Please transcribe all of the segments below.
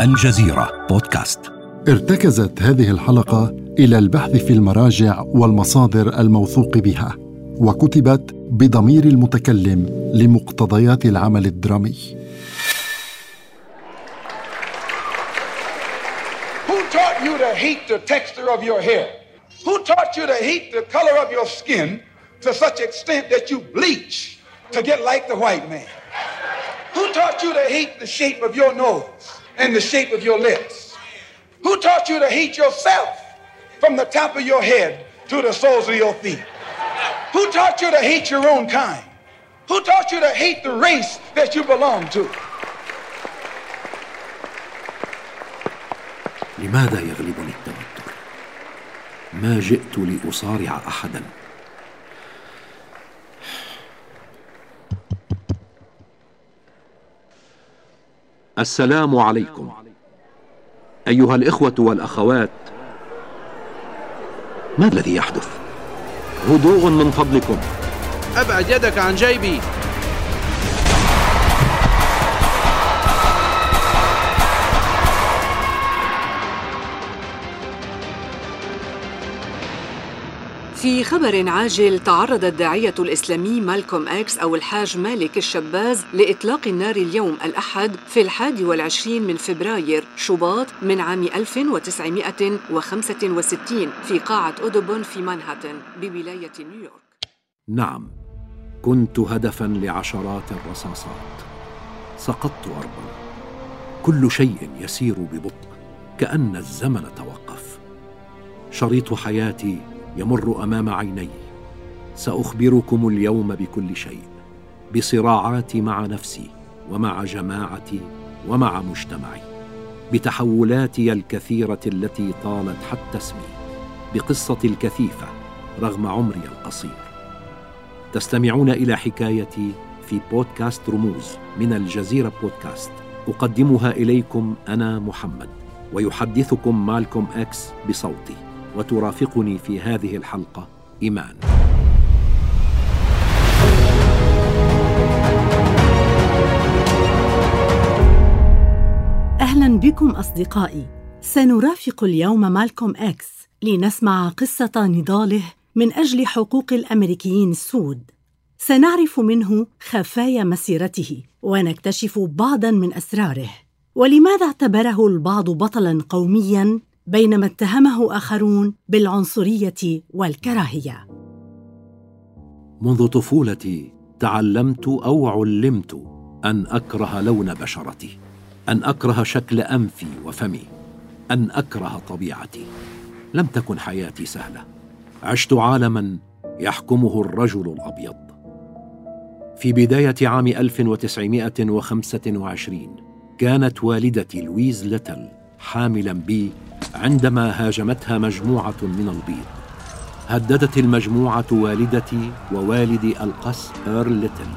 الجزيرة بودكاست ارتكزت هذه الحلقة إلى البحث في المراجع والمصادر الموثوق بها وكتبت بضمير المتكلم لمقتضيات العمل الدرامي Who taught you to hate the texture of your hair? Who taught you to hate the color of your skin to such extent that you bleach to get like the white man? Who taught you to hate the shape of your nose and the shape of your lips? Who taught you to hate yourself from the top of your head to the soles of your feet? Who taught you to hate your own kind? Who taught you to hate the race that you belong to? لماذا يغلبني التوتر ما جئت لاصارع احدا السلام عليكم. أيها الإخوة والأخوات ما الذي يحدث؟ هدوء من فضلكم. أبعد يدك عن جيبي. في خبر عاجل تعرض الداعية الإسلامي مالكوم إكس أو الحاج مالك الشباز لإطلاق النار اليوم الأحد في الحادي والعشرين من فبراير شباط من عام 1965 في قاعة أودوبون في مانهاتن بولاية نيويورك. نعم كنت هدفا لعشرات الرصاصات. سقطت ارضا كل شيء يسير ببطء كأن الزمن توقف. شريط حياتي يمر أمام عيني. سأخبركم اليوم بكل شيء بصراعاتي مع نفسي ومع جماعتي ومع مجتمعي بتحولاتي الكثيرة التي طالت حتى اسمي بقصتي الكثيفة رغم عمري القصير. تستمعون إلى حكايتي في بودكاست رموز من الجزيرة بودكاست. أقدمها إليكم أنا محمد ويحدثكم مالكوم إكس بصوتي. وترافقني في هذه الحلقة. إيمان. أهلا بكم أصدقائي. سنرافق اليوم مالكوم إكس لنسمع قصة نضاله من أجل حقوق الأمريكيين السود. سنعرف منه خفايا مسيرته ونكتشف بعضا من أسراره. ولماذا اعتبره البعض بطلا قوميا؟ بينما اتهمه آخرون بالعنصرية والكراهية. منذ طفولتي تعلمت أو علمت أن أكره لون بشرتي أن أكره شكل أنفي وفمي أن أكره طبيعتي. لم تكن حياتي سهلة. عشت عالما يحكمه الرجل الأبيض. في بداية عام 1925 كانت والدتي لويز ليتل حاملا بي عندما هاجمتها مجموعة من البيض. هددت المجموعة والدتي ووالدي القس إيرل ليتل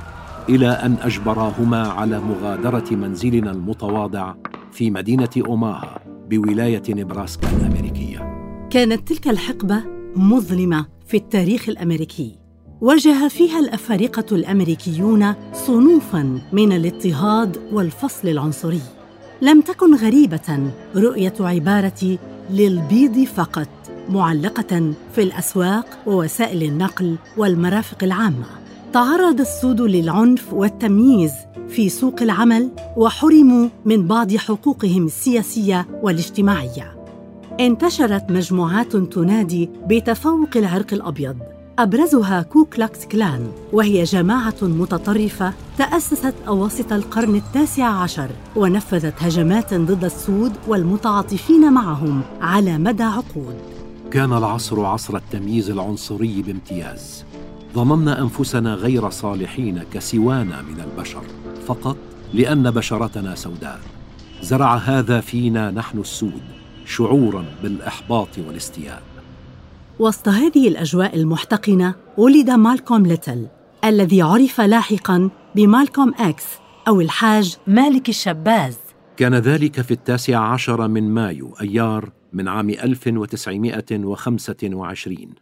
إلى أن أجبراهما على مغادرة منزلنا المتواضع في مدينة أوماها بولاية نبراسكا الأمريكية. كانت تلك الحقبة مظلمة في التاريخ الأمريكي. واجه فيها الأفارقة الأمريكيون صنوفاً من الاضطهاد والفصل العنصري. لم تكن غريبة رؤية عبارة للبيض فقط معلقة في الأسواق ووسائل النقل والمرافق العامة. تعرض السود للعنف والتمييز في سوق العمل وحرموا من بعض حقوقهم السياسية والاجتماعية. انتشرت مجموعات تنادي بتفوق العرق الأبيض. أبرزها كوكلاكس كلان وهي جماعة متطرفة تأسست أواسط القرن التاسع عشر ونفذت هجمات ضد السود والمتعاطفين معهم على مدى عقود. كان العصر عصر التمييز العنصري بامتياز. ظننا أنفسنا غير صالحين كسوانا من البشر فقط لأن بشرتنا سوداء. زرع هذا فينا نحن السود شعورا بالإحباط والاستياء. وسط هذه الأجواء المحتقنة ولد مالكوم ليتل الذي عرف لاحقا بمالكوم إكس أو الحاج مالك الشباز. كان ذلك في التاسع عشر من مايو أيار من عام 1925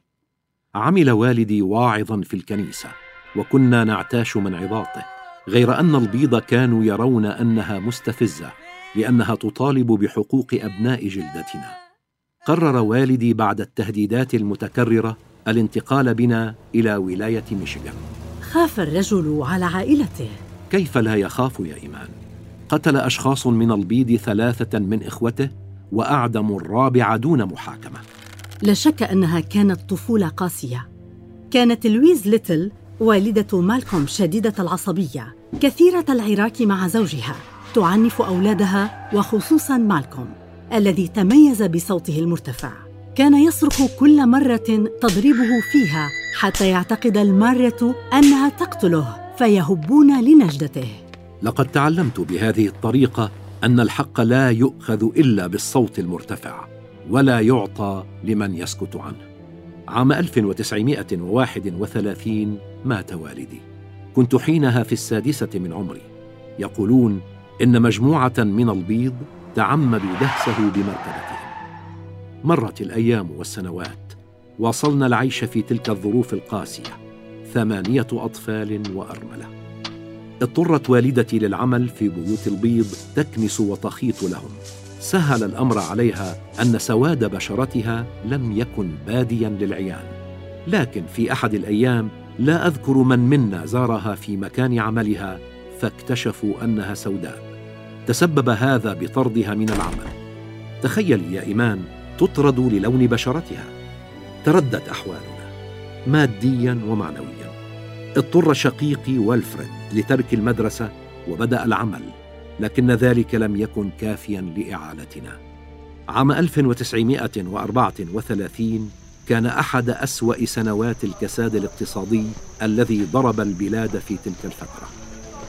عمل والدي واعظا في الكنيسة وكنا نعتاش من عظاته غير أن البيض كانوا يرون أنها مستفزة لأنها تطالب بحقوق أبناء جلدتنا. قرر والدي بعد التهديدات المتكررة الانتقال بنا إلى ولاية ميشيغان. خاف الرجل على عائلته. كيف لا يخاف يا إيمان؟ قتل أشخاص من البيض ثلاثة من إخوته واعدموا الرابع دون محاكمة. لا شك أنها كانت طفولة قاسية. كانت لويز ليتل والدة مالكوم شديدة العصبية كثيرة العراك مع زوجها تعنف أولادها وخصوصا مالكوم. الذي تميز بصوته المرتفع. كان يصرخ كل مرة تضربه فيها حتى يعتقد المارة أنها تقتله فيهبون لنجدته. لقد تعلمت بهذه الطريقة أن الحق لا يؤخذ إلا بالصوت المرتفع ولا يعطى لمن يسكت عنه. عام 1931 مات والدي. كنت حينها في السادسة من عمري. يقولون إن مجموعة من البيض تعمدوا دهسه بمركبتهم مرت الأيام والسنوات واصلنا العيش في تلك الظروف القاسية ثمانية أطفال وأرملة. اضطرت والدتي للعمل في بيوت البيض تكنس وتخيط لهم. سهل الأمر عليها أن سواد بشرتها لم يكن باديا للعيان. لكن في أحد الأيام لا أذكر من منا زارها في مكان عملها فاكتشفوا أنها سوداء. تسبب هذا بطردها من العمل. تخيلي يا إيمان تطرد للون بشرتها. تردت أحوالنا ماديا ومعنويا. اضطر شقيقي والفريد لترك المدرسة وبدأ العمل لكن ذلك لم يكن كافيا لإعالتنا. عام 1934 كان أحد أسوأ سنوات الكساد الاقتصادي الذي ضرب البلاد في تلك الفترة.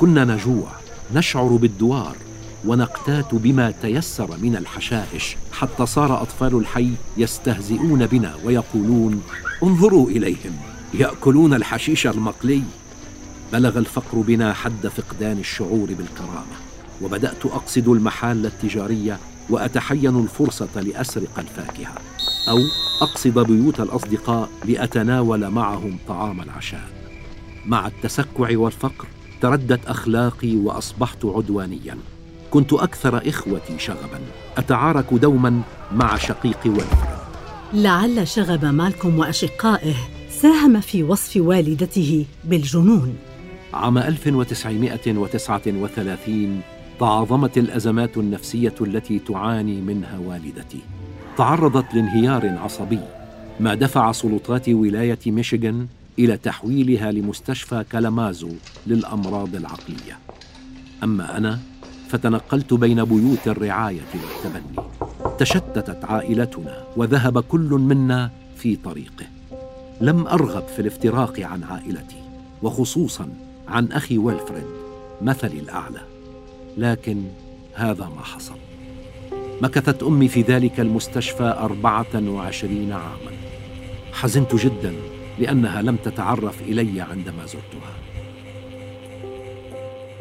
كنا نجوع نشعر بالدوار ونقتات بما تيسر من الحشائش حتى صار أطفال الحي يستهزئون بنا ويقولون انظروا إليهم يأكلون الحشيش المقلي. بلغ الفقر بنا حد فقدان الشعور بالكرامة وبدأت أقصد المحال التجارية وأتحين الفرصة لأسرق الفاكهة أو أقصد بيوت الأصدقاء لأتناول معهم طعام العشاء. مع التسكع والفقر تردت أخلاقي وأصبحت عدوانيا. كنت أكثر إخوتي شغبا. أتعارك دوما مع شقيقي والفرد لعل شغب مالكم وأشقائه ساهم في وصف والدته بالجنون. عام 1939 تعاظمت الأزمات النفسية التي تعاني منها والدتي. تعرضت لانهيار عصبي ما دفع سلطات ولاية ميشيغان إلى تحويلها لمستشفى كالامازو للأمراض العقلية. أما أنا فتنقلت بين بيوت الرعاية والتبني. تشتتت عائلتنا وذهب كل منا في طريقه. لم أرغب في الافتراق عن عائلتي وخصوصا عن أخي ويلفريد مثلي الأعلى. لكن هذا ما حصل. مكثت أمي في ذلك المستشفى أربعة وعشرين عاما. حزنت جدا لأنها لم تتعرف إلي عندما زرتها.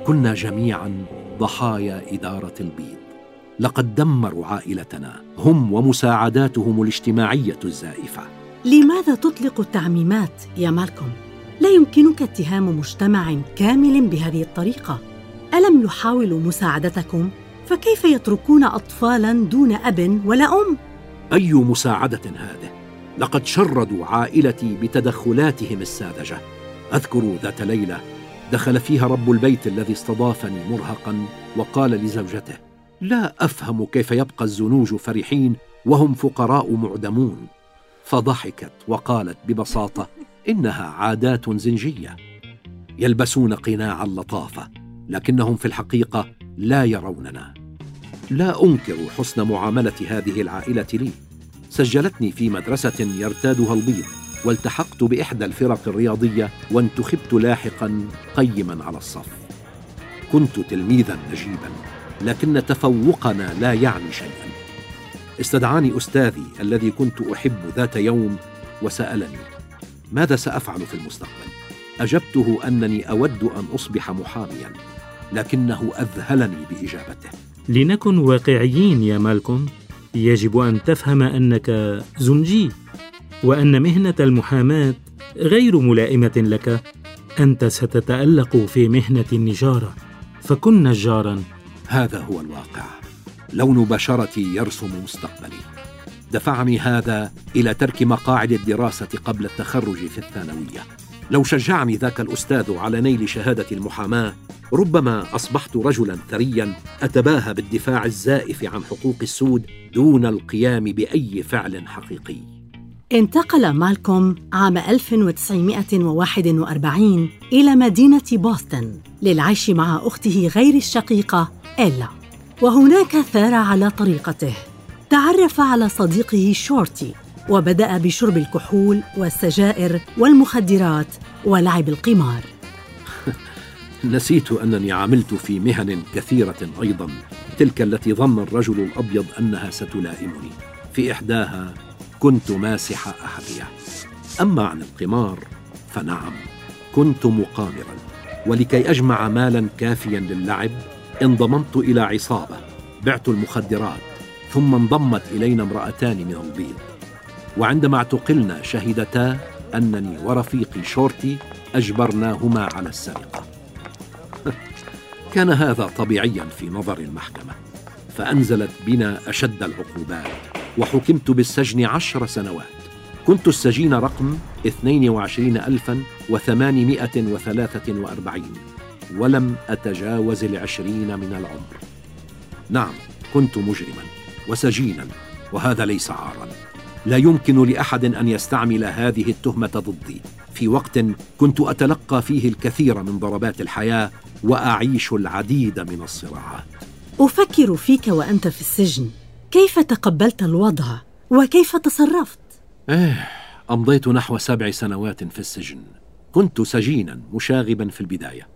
كنا جميعا ضحايا إدارة البيض. لقد دمروا عائلتنا. هم ومساعداتهم الاجتماعية الزائفة. لماذا تطلق التعميمات يا مالكوم؟ لا يمكنك اتهام مجتمع كامل بهذه الطريقة. ألم يحاولوا مساعدتكم؟ فكيف يتركون اطفالا دون أب ولا أم؟ أي مساعدة هذه؟ لقد شردوا عائلتي بتدخلاتهم الساذجة. أذكر ذات ليلة دخل فيها رب البيت الذي استضافني مرهقا وقال لزوجته لا أفهم كيف يبقى الزنوج فرحين وهم فقراء معدمون. فضحكت وقالت ببساطة إنها عادات زنجية. يلبسون قناع اللطافه لكنهم في الحقيقة لا يروننا. لا أنكر حسن معاملة هذه العائلة لي. سجلتني في مدرسة يرتادها البيض. والتحقت بإحدى الفرق الرياضية وانتخبت لاحقا قيما على الصف. كنت تلميذا نجيبا لكن تفوقنا لا يعني شيئا. استدعاني أستاذي الذي كنت أحب ذات يوم وسألني ماذا سأفعل في المستقبل؟ أجبته أنني أود أن أصبح محاميا لكنه أذهلني بإجابته. لنكن واقعيين يا مالكوم يجب أن تفهم أنك زنجي. وأن مهنة المحاماة غير ملائمة لك. أنت ستتألق في مهنة النجارة. فكن نجارا. هذا هو الواقع. لون بشرتي يرسم مستقبلي. دفعني هذا إلى ترك مقاعد الدراسة قبل التخرج في الثانوية. لو شجعني ذاك الأستاذ على نيل شهادة المحاماة ربما أصبحت رجلا ثريا أتباهى بالدفاع الزائف عن حقوق السود دون القيام بأي فعل حقيقي. انتقل مالكوم عام 1941 إلى مدينة بوسطن للعيش مع أخته غير الشقيقة إيلا. وهناك ثار على طريقته. تعرف على صديقه شورتي وبدأ بشرب الكحول والسجائر والمخدرات ولعب القمار. نسيت أنني عملت في مهن كثيرة أيضا تلك التي ظن الرجل الأبيض أنها ستلائمني. في إحداها كنت ماسح أحذية. أما عن القمار فنعم كنت مقامرا. ولكي أجمع مالا كافيا للعب انضممت إلى عصابة. بعت المخدرات ثم انضمت إلينا امرأتان من البيض وعندما اعتقلنا شهدتا أنني ورفيقي شورتي أجبرناهما على السرقة. كان هذا طبيعيا في نظر المحكمة. فأنزلت بنا أشد العقوبات. وحكمت بالسجن عشر سنوات. كنت السجين رقم 22843 ولم أتجاوز العشرين من العمر. نعم كنت مجرما وسجينا وهذا ليس عارا. لا يمكن لأحد أن يستعمل هذه التهمة ضدي. في وقت كنت أتلقى فيه الكثير من ضربات الحياة وأعيش العديد من الصراعات. أفكر فيك وأنت في السجن. كيف تقبلت الوضع وكيف تصرفت؟ إيه أمضيت نحو سبع سنوات في السجن. كنت سجينا مشاغبا في البداية.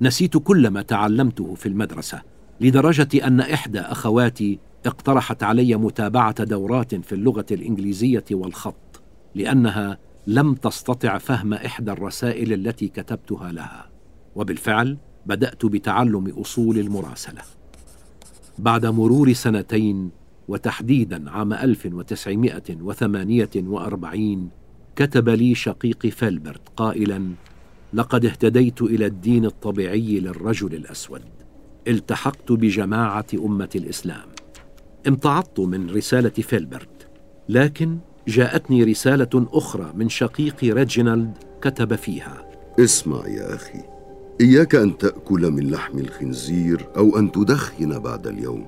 نسيت كل ما تعلمته في المدرسة لدرجة أن إحدى أخواتي اقترحت علي متابعة دورات في اللغة الإنجليزية والخط لأنها لم تستطع فهم إحدى الرسائل التي كتبتها لها. وبالفعل بدأت بتعلم أصول المراسلة. بعد مرور سنتين وتحديدا عام 1948 كتب لي شقيقي فيلبرت قائلا لقد اهتديت إلى الدين الطبيعي للرجل الأسود. التحقت بجماعة أمة الإسلام. امتعضت من رسالة فيلبرت لكن جاءتني رسالة أخرى من شقيقي ريجينالد كتب فيها. اسمع يا أخي إياك أن تأكل من لحم الخنزير أو أن تدخن بعد اليوم.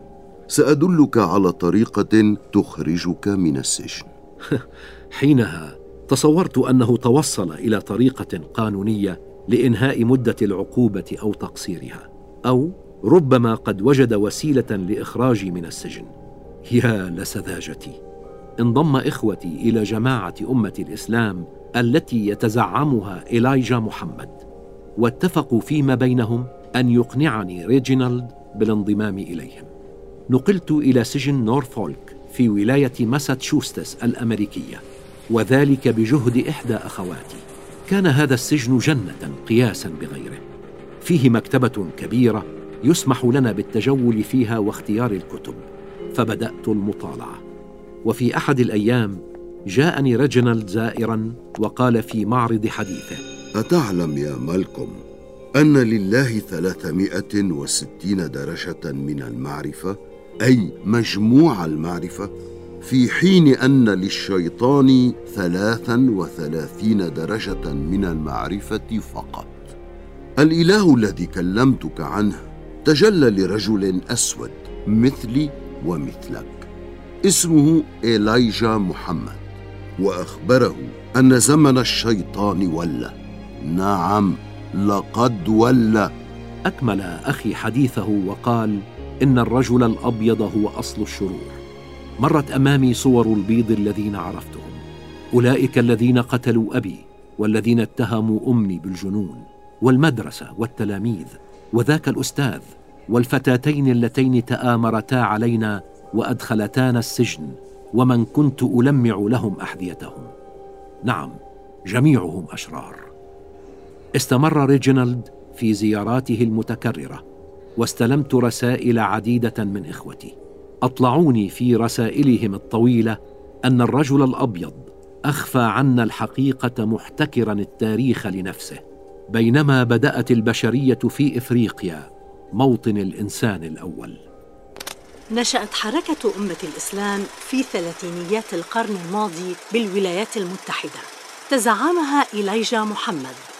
سأدلك على طريقة تخرجك من السجن. حينها تصورت أنه توصل إلى طريقة قانونية لإنهاء مدة العقوبة أو تقصيرها أو ربما قد وجد وسيلة لاخراجي من السجن. يا لسذاجتي انضم إخوتي إلى جماعة أمة الإسلام التي يتزعمها إلايجا محمد واتفقوا فيما بينهم أن يقنعني ريجينالد بالانضمام إليهم. نقلت إلى سجن نورفولك في ولاية ماساتشوستس الأمريكية وذلك بجهد إحدى أخواتي. كان هذا السجن جنة قياسا بغيره. فيه مكتبة كبيرة يسمح لنا بالتجول فيها واختيار الكتب فبدأت المطالعة. وفي أحد الأيام جاءني ريجينالد زائرا وقال في معرض حديثه أتعلم يا مالكم أن لله ثلاثمائة وستين درجة من المعرفة؟ أي مجموع المعرفة في حين أن للشيطان ثلاثا وثلاثين درجة من المعرفة فقط. الإله الذي كلمتك عنه تجلى لرجل أسود مثلي ومثلك. اسمه إيلايجا محمد وأخبره أن زمن الشيطان ولى. نعم لقد ولى. أكمل أخي حديثه وقال إن الرجل الأبيض هو أصل الشرور. مرت أمامي صور البيض الذين عرفتهم. أولئك الذين قتلوا أبي والذين اتهموا أمي بالجنون والمدرسة والتلاميذ وذاك الأستاذ والفتاتين اللتين تآمرتا علينا وأدخلتانا السجن ومن كنت ألمع لهم أحذيتهم. نعم جميعهم أشرار. استمر ريجينالد في زياراته المتكررة. واستلمت رسائل عديدة من إخوتي. أطلعوني في رسائلهم الطويلة أن الرجل الأبيض أخفى عنا الحقيقة محتكرا التاريخ لنفسه بينما بدأت البشرية في إفريقيا موطن الإنسان الأول. نشأت حركة أمة الإسلام في ثلاثينيات القرن الماضي بالولايات المتحدة. تزعمها إليجا محمد.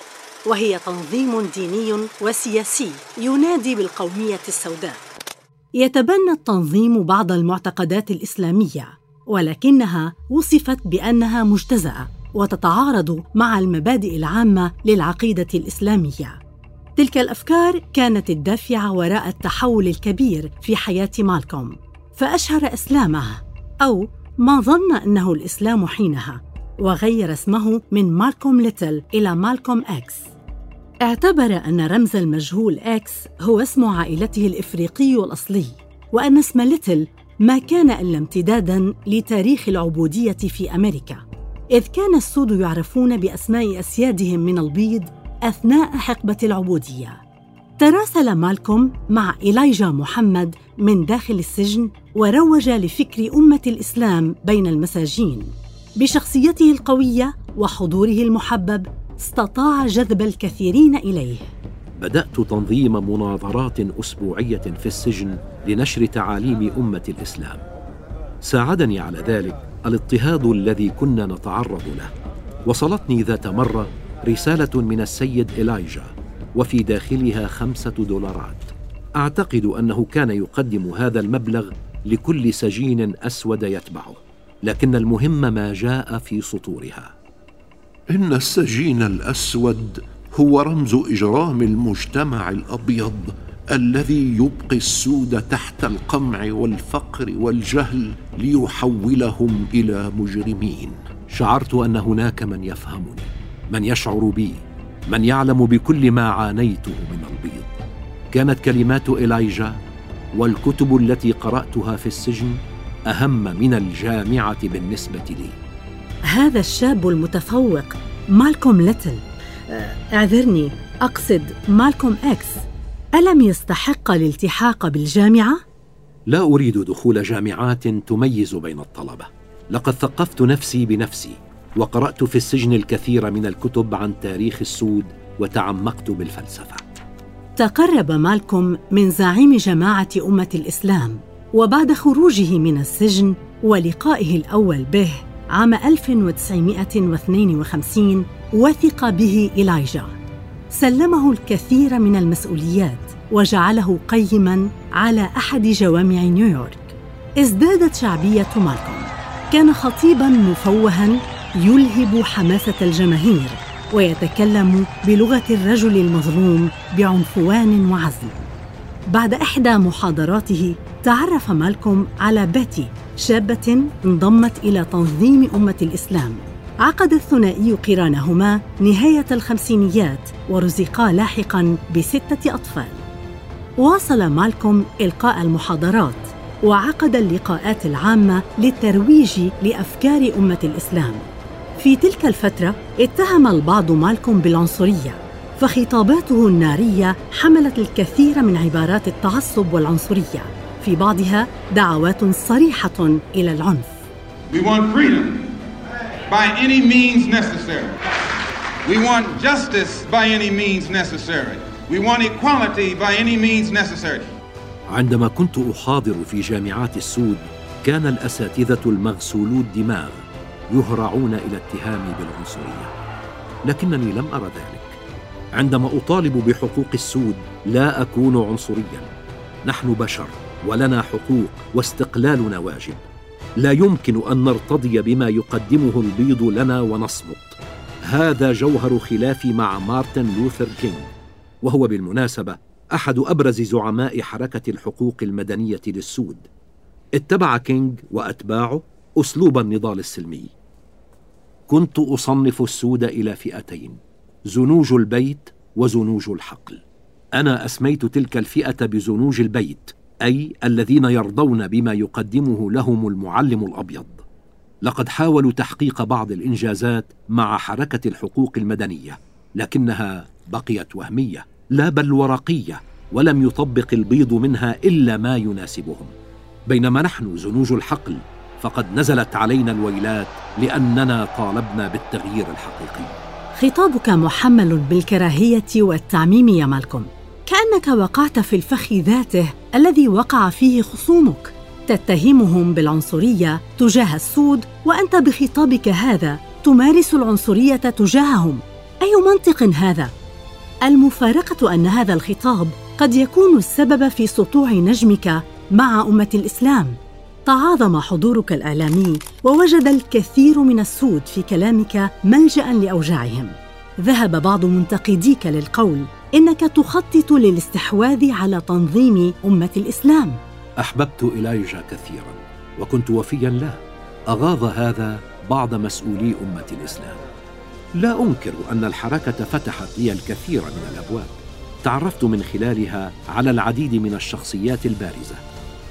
وهي تنظيم ديني وسياسي ينادي بالقومية السوداء. يتبنى التنظيم بعض المعتقدات الإسلامية ولكنها وصفت بأنها مجتزأة وتتعارض مع المبادئ العامة للعقيدة الإسلامية. تلك الأفكار كانت الدافعة وراء التحول الكبير في حياة مالكوم. فأشهر إسلامه أو ما ظن أنه الإسلام حينها وغير اسمه من مالكوم ليتل إلى مالكوم إكس. اعتبر أن رمز المجهول إكس هو اسم عائلته الإفريقي الأصلي وأن اسم ليتل ما كان إلا امتدادا لتاريخ العبودية في أمريكا إذ كان السود يعرفون بأسماء أسيادهم من البيض أثناء حقبة العبودية. تراسل مالكوم مع إيلايجا محمد من داخل السجن وروج لفكر أمة الإسلام بين المساجين بشخصيته القوية وحضوره المحبب استطاع جذب الكثيرين إليه. بدأت تنظيم مناظرات أسبوعية في السجن لنشر تعاليم أمة الإسلام. ساعدني على ذلك الاضطهاد الذي كنا نتعرض له. وصلتني ذات مرة رسالة من السيد إلايجا وفي داخلها خمسة دولارات. أعتقد أنه كان يقدم هذا المبلغ لكل سجين أسود يتبعه لكن المهم ما جاء في سطورها. إن السجين الأسود هو رمز إجرام المجتمع الأبيض الذي يبقي السود تحت القمع والفقر والجهل ليحولهم إلى مجرمين. شعرت أن هناك من يفهمني من يشعر بي من يعلم بكل ما عانيته من البيض. كانت كلمات إلايجا والكتب التي قرأتها في السجن أهم من الجامعة بالنسبة لي. هذا الشاب المتفوق مالكوم ليتل. آه، اعذرني أقصد مالكوم إكس. ألم يستحق الالتحاق بالجامعة؟ لا أريد دخول جامعات تميز بين الطلبة. لقد ثقفت نفسي بنفسي وقرأت في السجن الكثير من الكتب عن تاريخ السود وتعمقت بالفلسفة. تقرب مالكوم من زعيم جماعة أمة الإسلام وبعد خروجه من السجن ولقائه الأول به عام 1952 وثق به إلايجا سلمه الكثير من المسؤوليات وجعله قيما على أحد جوامع نيويورك. ازدادت شعبية مالكوم. كان خطيبا مفوها يلهب حماسة الجماهير ويتكلم بلغة الرجل المظلوم بعنفوان وعزم بعد إحدى محاضراته تعرف مالكوم على باتي شابة انضمت إلى تنظيم أمة الإسلام. عقد الثنائي قرانهما نهاية الخمسينيات ورزقا لاحقا بستة أطفال. واصل مالكوم إلقاء المحاضرات وعقد اللقاءات العامة للترويج لأفكار أمة الإسلام. في تلك الفترة اتهم البعض مالكوم بالعنصرية فخطاباته النارية حملت الكثير من عبارات التعصب والعنصرية. في بعضها دعوات صريحة إلى العنف We want freedom by any means necessary. We want justice by any means necessary. We want equality by any means necessary. عندما كنت أحاضر في جامعات السود كان الأساتذة المغسولو الدماغ يهرعون إلى اتهامي بالعنصرية لكنني لم أرى ذلك عندما أطالب بحقوق السود لا أكون عنصريا نحن بشر ولنا حقوق واستقلالنا واجب. لا يمكن أن نرتضي بما يقدمه البيض لنا ونصمت. هذا جوهر خلافي مع مارتن لوثر كينج وهو بالمناسبة أحد أبرز زعماء حركة الحقوق المدنية للسود. اتبع كينج وأتباعه أسلوب النضال السلمي. كنت أصنف السود إلى فئتين زنوج البيت وزنوج الحقل. أنا أسميت تلك الفئة بزنوج البيت. أي الذين يرضون بما يقدمه لهم المعلم الأبيض. لقد حاولوا تحقيق بعض الإنجازات مع حركة الحقوق المدنية لكنها بقيت وهمية لا بل ورقية ولم يطبق البيض منها إلا ما يناسبهم. بينما نحن زنوج الحقل فقد نزلت علينا الويلات لأننا طالبنا بالتغيير الحقيقي. خطابك محمل بالكراهية والتعميم يا مالكوم. كأنك وقعت في الفخ ذاته الذي وقع فيه خصومك. تتهمهم بالعنصرية تجاه السود وأنت بخطابك هذا تمارس العنصرية تجاههم. أي منطق هذا؟ المفارقة أن هذا الخطاب قد يكون السبب في سطوع نجمك مع أمة الإسلام. تعاظم حضورك الإعلامي ووجد الكثير من السود في كلامك ملجأ لأوجاعهم. ذهب بعض منتقديك للقول إنك تخطط للاستحواذ على تنظيم أمة الإسلام. أحببت اليجا كثيرا وكنت وفيا له. أغاض هذا بعض مسؤولي أمة الإسلام. لا أنكر أن الحركة فتحت لي الكثير من الأبواب. تعرفت من خلالها على العديد من الشخصيات البارزة.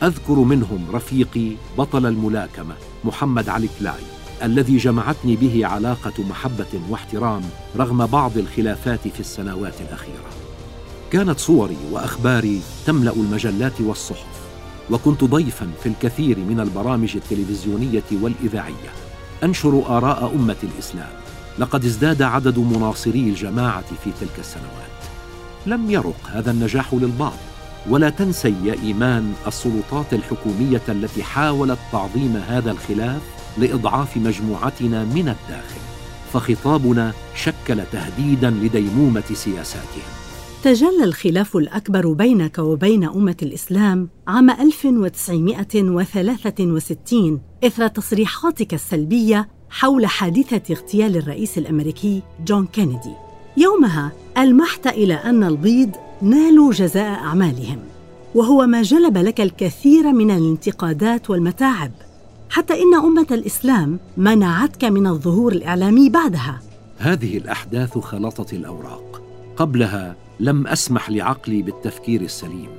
أذكر منهم رفيقي بطل الملاكمة محمد علي كلاي. الذي جمعتني به علاقة محبة واحترام رغم بعض الخلافات في السنوات الأخيرة. كانت صوري وأخباري تملأ المجلات والصحف وكنت ضيفا في الكثير من البرامج التلفزيونية والإذاعية. أنشر آراء أمة الإسلام. لقد ازداد عدد مناصري الجماعة في تلك السنوات. لم يرق هذا النجاح للبعض. ولا تنسي يا إيمان السلطات الحكومية التي حاولت تعظيم هذا الخلاف لإضعاف مجموعتنا من الداخل فخطابنا شكل تهديدا لديمومة سياساتهم تجلى الخلاف الأكبر بينك وبين أمة الإسلام عام 1963 إثر تصريحاتك السلبية حول حادثة اغتيال الرئيس الأمريكي جون كينيدي. يومها ألمحت إلى أن البيض نالوا جزاء أعمالهم، وهو ما جلب لك الكثير من الانتقادات والمتاعب، حتى إن أمة الإسلام منعتك من الظهور الإعلامي بعدها. هذه الأحداث خلطت الأوراق. قبلها لم أسمح لعقلي بالتفكير السليم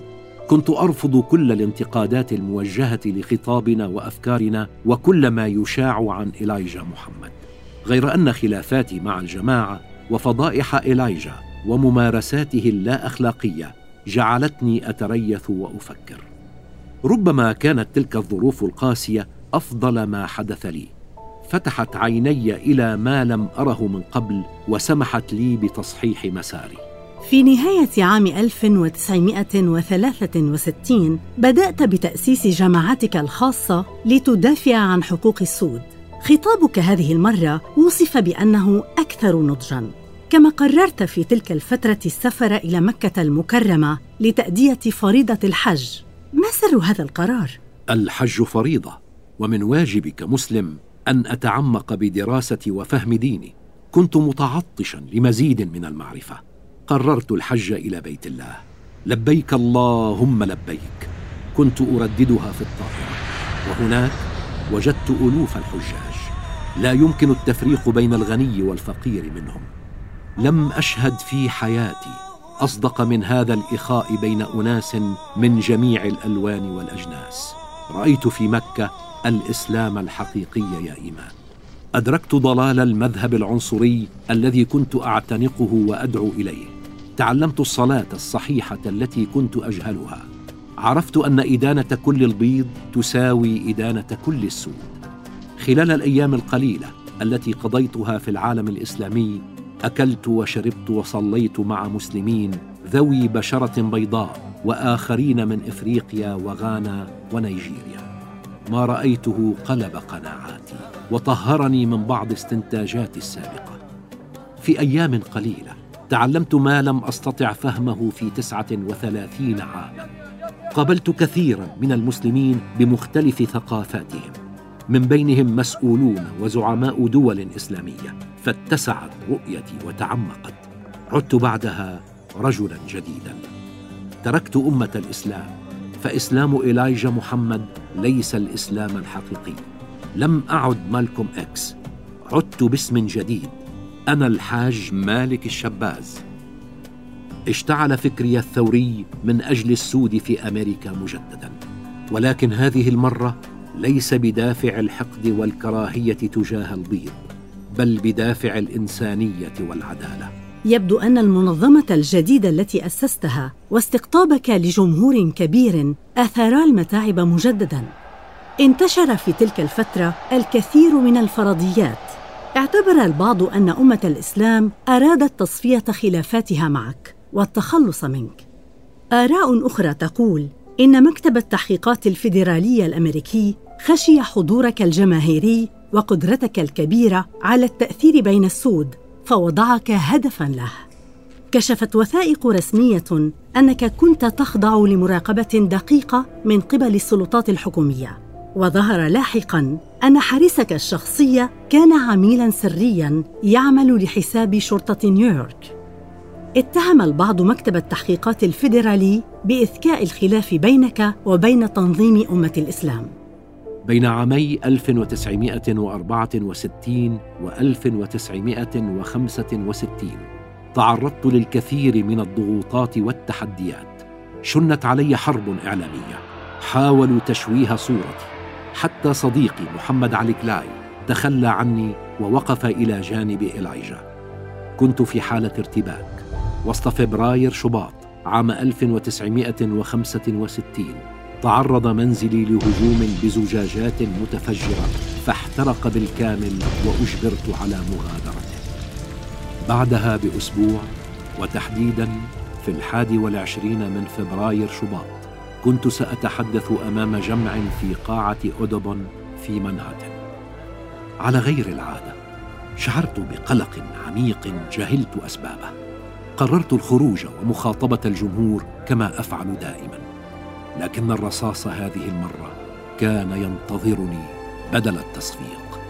كنت أرفض كل الانتقادات الموجهة لخطابنا وأفكارنا وكل ما يشاع عن إلايجا محمد غير أن خلافاتي مع الجماعة وفضائح إلايجا وممارساته اللا اخلاقيه جعلتني أتريث وأفكر ربما كانت تلك الظروف القاسية أفضل ما حدث لي فتحت عيني إلى ما لم أره من قبل وسمحت لي بتصحيح مساري في نهاية عام 1963 بدأت بتأسيس جماعتك الخاصة لتدافع عن حقوق السود. خطابك هذه المرة وصف بأنه أكثر نضجاً، كما قررت في تلك الفترة السفر إلى مكة المكرمة لتأدية فريضة الحج. ما سر هذا القرار؟ الحج فريضة، ومن واجبي كمسلم أن أتعمق بدراسة وفهم ديني. كنت متعطشا لمزيد من المعرفة. قررت الحج إلى بيت الله. لبيك اللهم لبيك. كنت أرددها في الطائرة. وهناك وجدت ألوف الحجاج. لا يمكن التفريق بين الغني والفقير منهم. لم أشهد في حياتي أصدق من هذا الإخاء بين أناس من جميع الألوان والأجناس. رأيت في مكة الإسلام الحقيقي يا إيمان. أدركت ضلال المذهب العنصري الذي كنت أعتنقه وأدعو إليه. تعلمت الصلاة الصحيحة التي كنت أجهلها. عرفت أن إدانة كل البيض تساوي إدانة كل السود. خلال الأيام القليلة التي قضيتها في العالم الإسلامي أكلت وشربت وصليت مع مسلمين ذوي بشرة بيضاء وآخرين من إفريقيا وغانا ونيجيريا. ما رأيته قلب قناعاتي وطهرني من بعض استنتاجاتي السابقة. في أيام قليلة تعلمت ما لم أستطع فهمه في تسعة وثلاثين عاما. قابلت كثيرا من المسلمين بمختلف ثقافاتهم. من بينهم مسؤولون وزعماء دول إسلامية فاتسعت رؤيتي وتعمقت. عدت بعدها رجلا جديدا. تركت أمة الإسلام فإسلام إلايجا محمد ليس الإسلام الحقيقي. لم أعد مالكوم إكس. عدت باسم جديد. أنا الحاج مالك الشباز. اشتعل فكري الثوري من أجل السود في أمريكا مجددا. ولكن هذه المرة ليس بدافع الحقد والكراهية تجاه البيض بل بدافع الإنسانية والعدالة. يبدو أن المنظمة الجديدة التي أسستها واستقطابك لجمهور كبير أثارا المتاعب مجددا. انتشر في تلك الفترة الكثير من الفرضيات. اعتبر البعض أن أمة الإسلام أرادت تصفية خلافاتها معك والتخلص منك. آراء أخرى تقول إن مكتب التحقيقات الفيدرالي الأمريكي خشي حضورك الجماهيري وقدرتك الكبيرة على التأثير بين السود فوضعك هدفاً له. كشفت وثائق رسمية أنك كنت تخضع لمراقبة دقيقة من قبل السلطات الحكومية. وظهر لاحقاً أن حارسك الشخصي كان عميلاً سرياً يعمل لحساب شرطة نيويورك. اتهم البعض مكتب التحقيقات الفيدرالي بإذكاء الخلاف بينك وبين تنظيم أمة الإسلام. بين عامي 1964 و 1965 تعرضت للكثير من الضغوطات والتحديات. شنت علي حرب إعلامية. حاولوا تشويه صورتي. حتى صديقي محمد علي كلاي تخلى عني ووقف إلى جانب إلايجا كنت في حالة ارتباك. وسط فبراير شباط عام 1965 تعرض منزلي لهجوم بزجاجات متفجرة فاحترق بالكامل وأجبرت على مغادرته. بعدها بأسبوع وتحديداً في الحادي والعشرين من فبراير شباط كنت سأتحدث أمام جمع في قاعة أودوبون في منهاتن. على غير العادة شعرت بقلق عميق جهلت أسبابه. قررت الخروج ومخاطبة الجمهور كما أفعل دائماً. لكن الرصاص هذه المرة كان ينتظرني بدل التصفيق.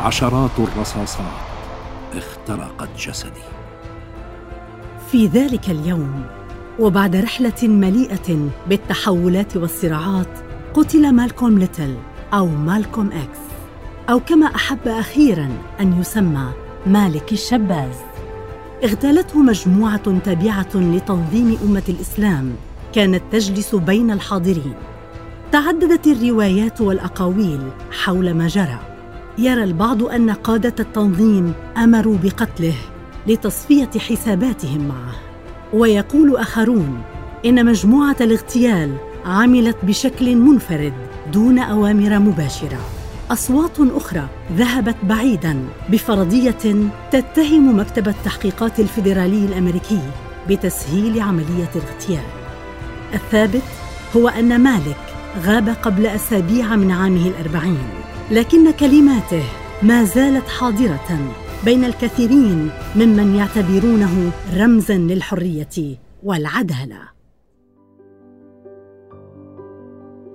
عشرات الرصاصات اخترقت جسدي. في ذلك اليوم وبعد رحلة مليئة بالتحولات والصراعات قتل مالكوم ليتل أو مالكوم إكس أو كما أحب أخيراً أن يسمى مالك الشباز. اغتالته مجموعة تابعة لتنظيم أمة الإسلام كانت تجلس بين الحاضرين. تعددت الروايات والأقاويل حول ما جرى. يرى البعض أن قادة التنظيم أمروا بقتله لتصفية حساباتهم معه. ويقول آخرون إن مجموعة الاغتيال عملت بشكل منفرد دون أوامر مباشرة. أصوات أخرى ذهبت بعيدا بفرضية تتهم مكتب التحقيقات الفيدرالي الأمريكي بتسهيل عملية الاغتيال. الثابت هو أن مالك غاب قبل أسابيع من عامه الأربعين لكن كلماته ما زالت حاضرة بين الكثيرين ممن يعتبرونه رمزا للحرية والعدالة.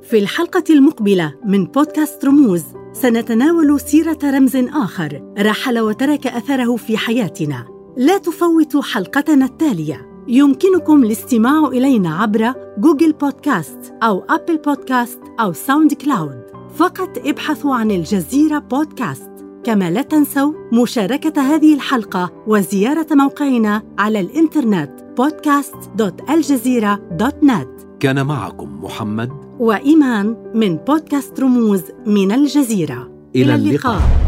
في الحلقة المقبلة من بودكاست رموز سنتناول سيرة رمز آخر رحل وترك أثره في حياتنا. لا تفوتوا حلقتنا التالية. يمكنكم الاستماع إلينا عبر جوجل بودكاست أو أبل بودكاست أو ساوند كلاود. فقط ابحثوا عن الجزيرة بودكاست. كما لا تنسوا مشاركة هذه الحلقة وزيارة موقعنا على الإنترنت podcast.aljazeera.net كان معكم محمد وإيمان من بودكاست رموز من الجزيرة إلى, اللقاء, اللقاء.